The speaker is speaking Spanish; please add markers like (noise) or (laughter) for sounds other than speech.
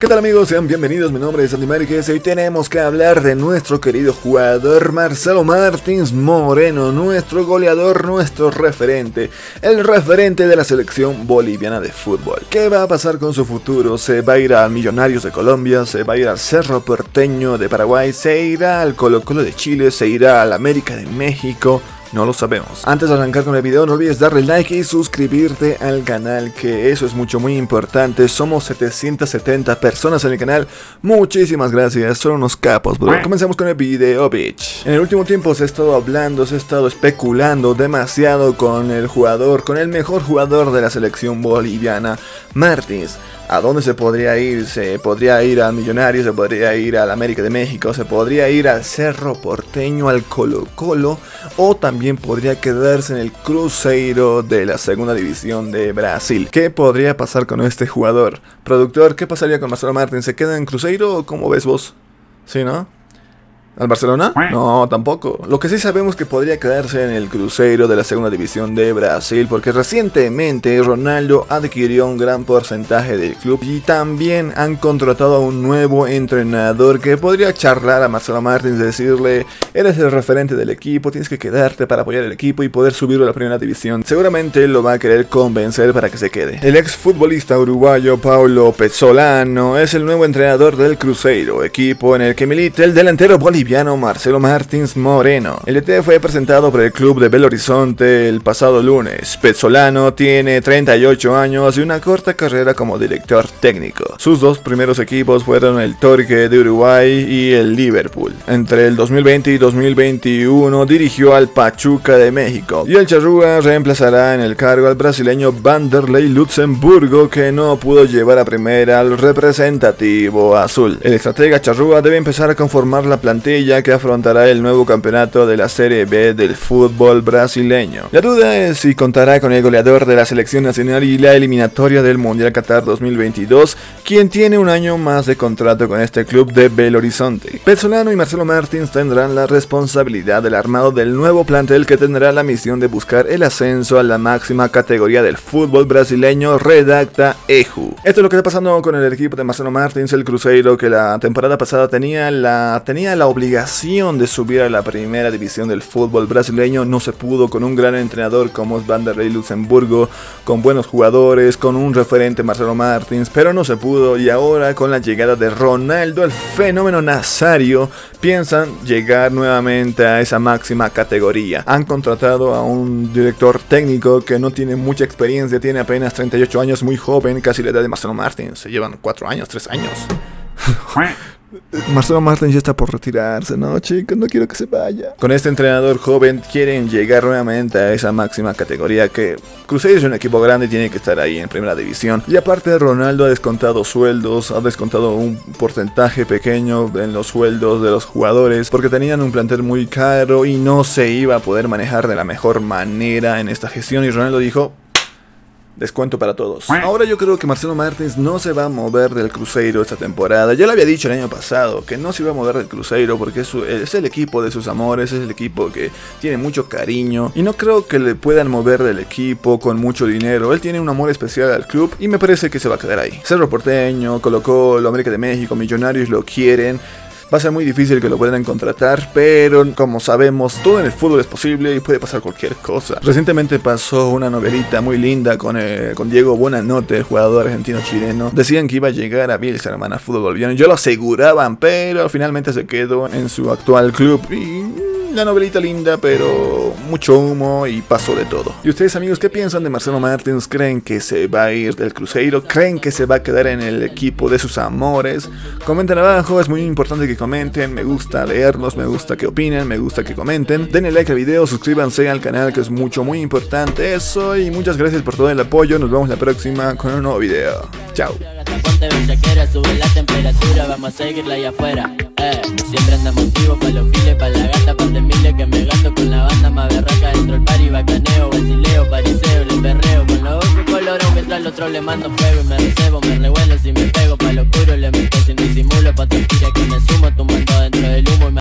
¿Qué tal amigos? Sean bienvenidos, mi nombre es Andy Márquez y hoy tenemos que hablar de nuestro querido jugador Marcelo Martins Moreno, nuestro goleador, nuestro referente, el referente de la selección boliviana de fútbol. ¿Qué va a pasar con su futuro? ¿Se va a ir a Millonarios de Colombia? ¿Se va a ir al Cerro Porteño de Paraguay? ¿Se irá al Colo Colo de Chile? ¿Se irá al América de México? No lo sabemos. Antes de arrancar con el video, no olvides darle like y suscribirte al canal, que eso es mucho muy importante. Somos 770 personas en el canal. Muchísimas gracias, son unos capos, bro. Comencemos con el video, bitch. En el último tiempo se ha estado hablando, se ha estado especulando demasiado con el jugador, con el mejor jugador de la selección boliviana, Martins. ¿A dónde se podría ir? Se podría ir al Millonario, se podría ir al América de México, se podría ir al Cerro Porteño, al Colo Colo, o también podría quedarse en el Cruzeiro de la segunda división de Brasil. ¿Qué podría pasar con este jugador? Productor, ¿qué pasaría con Marcelo Martín? ¿Se queda en Cruzeiro o cómo ves vos? ¿Sí, no? ¿Al Barcelona? No, tampoco. Lo que sí sabemos que podría quedarse en el Cruzeiro de la segunda división de Brasil, porque recientemente Ronaldo adquirió un gran porcentaje del club y también han contratado a un nuevo entrenador que podría charlar a Marcelo Martins decirle, eres el referente del equipo, tienes que quedarte para apoyar el equipo y poder subirlo a la primera división. Seguramente lo va a querer convencer para que se quede. El ex futbolista uruguayo Paulo Pezzolano es el nuevo entrenador del Cruzeiro, equipo en el que milita el delantero boliviano Marcelo Martins Moreno. El ET fue presentado por el club de Belo Horizonte el pasado lunes. Pezzolano tiene 38 años y una corta carrera como director técnico. Sus dos primeros equipos fueron el Torque de Uruguay y el Liverpool. Entre el 2020 y 2021 dirigió al Pachuca de México. Y el Charrúa reemplazará en el cargo al brasileño Vanderlei Luxemburgo que no pudo llevar a primera al representativo azul. El estratega Charrúa debe empezar a conformar la plantilla ya que afrontará el nuevo campeonato de la Serie B del fútbol brasileño. La duda es si contará con el goleador de la selección nacional y la eliminatoria del Mundial Qatar 2022, quien tiene un año más de contrato con este club de Belo Horizonte. Pezzolano y Marcelo Martins tendrán la responsabilidad del armado del nuevo plantel que tendrá la misión de buscar el ascenso a la máxima categoría del fútbol brasileño, redacta EJU. Esto es lo que está pasando con el equipo de Marcelo Martins, el Cruzeiro, que la temporada pasada tenía la, tenía la obligación de subir a la primera división del fútbol brasileño no se pudo con un gran entrenador como es Vanderlei Luxemburgo, con buenos jugadores, con un referente Marcelo Martins, pero no se pudo y ahora con la llegada de Ronaldo, el fenómeno Nazario, piensan llegar nuevamente a esa máxima categoría. Han contratado a un director técnico que no tiene mucha experiencia, tiene apenas 38 años, muy joven, casi la edad de Marcelo Martins, se llevan 4 años, 3 años. (laughs) Marcelo Martins ya está por retirarse, ¿no, chicos? No quiero que se vaya. Con este entrenador joven quieren llegar nuevamente a esa máxima categoría que Cruzeiro es un equipo grande y tiene que estar ahí en primera división. Y aparte Ronaldo ha descontado sueldos, ha descontado un porcentaje pequeño en los sueldos de los jugadores porque tenían un plantel muy caro y no se iba a poder manejar de la mejor manera en esta gestión y Ronaldo dijo, Descuento para todos. Ahora yo creo que Marcelo Martins no se va a mover del Cruzeiro esta temporada. Ya lo había dicho el año pasado, que no se iba a mover del Cruzeiro porque es, es, el equipo de sus amores, es el equipo que tiene mucho cariño. Y no creo que le puedan mover del equipo con mucho dinero. Él tiene un amor especial al club y me parece que se va a quedar ahí. Cerro Porteño, Colocó, América de México, Millonarios lo quieren. Va a ser muy difícil que lo puedan contratar, pero como sabemos, todo en el fútbol es posible y puede pasar cualquier cosa. Recientemente pasó una novelita muy linda con, eh, con Diego Buenanote, el jugador argentino-chileno. Decían que iba a llegar a Bielsa, hermana, fútbol boliviano. Yo lo aseguraban, pero finalmente se quedó en su actual club y la novelita linda, pero mucho humo y paso de todo. ¿Y ustedes amigos qué piensan de Marcelo Martins? ¿Creen que se va a ir del Cruzeiro? ¿Creen que se va a quedar en el equipo de sus amores? Comenten abajo, es muy importante que comenten, me gusta leerlos, me gusta que opinen, me gusta que comenten. Denle like al video, suscríbanse al canal que es mucho, muy importante eso y muchas gracias por todo el apoyo, nos vemos la próxima con un nuevo video. Chao. Sube la temperatura, vamos a seguirla allá afuera. Eh, siempre andamos activos pa' los files, pa' la gata, pa' de miles que me gasto con la banda más berraca dentro del party, bacaneo, basileo, pariseo, el perreo, con los ojos colorados mientras los otro le mando fuego.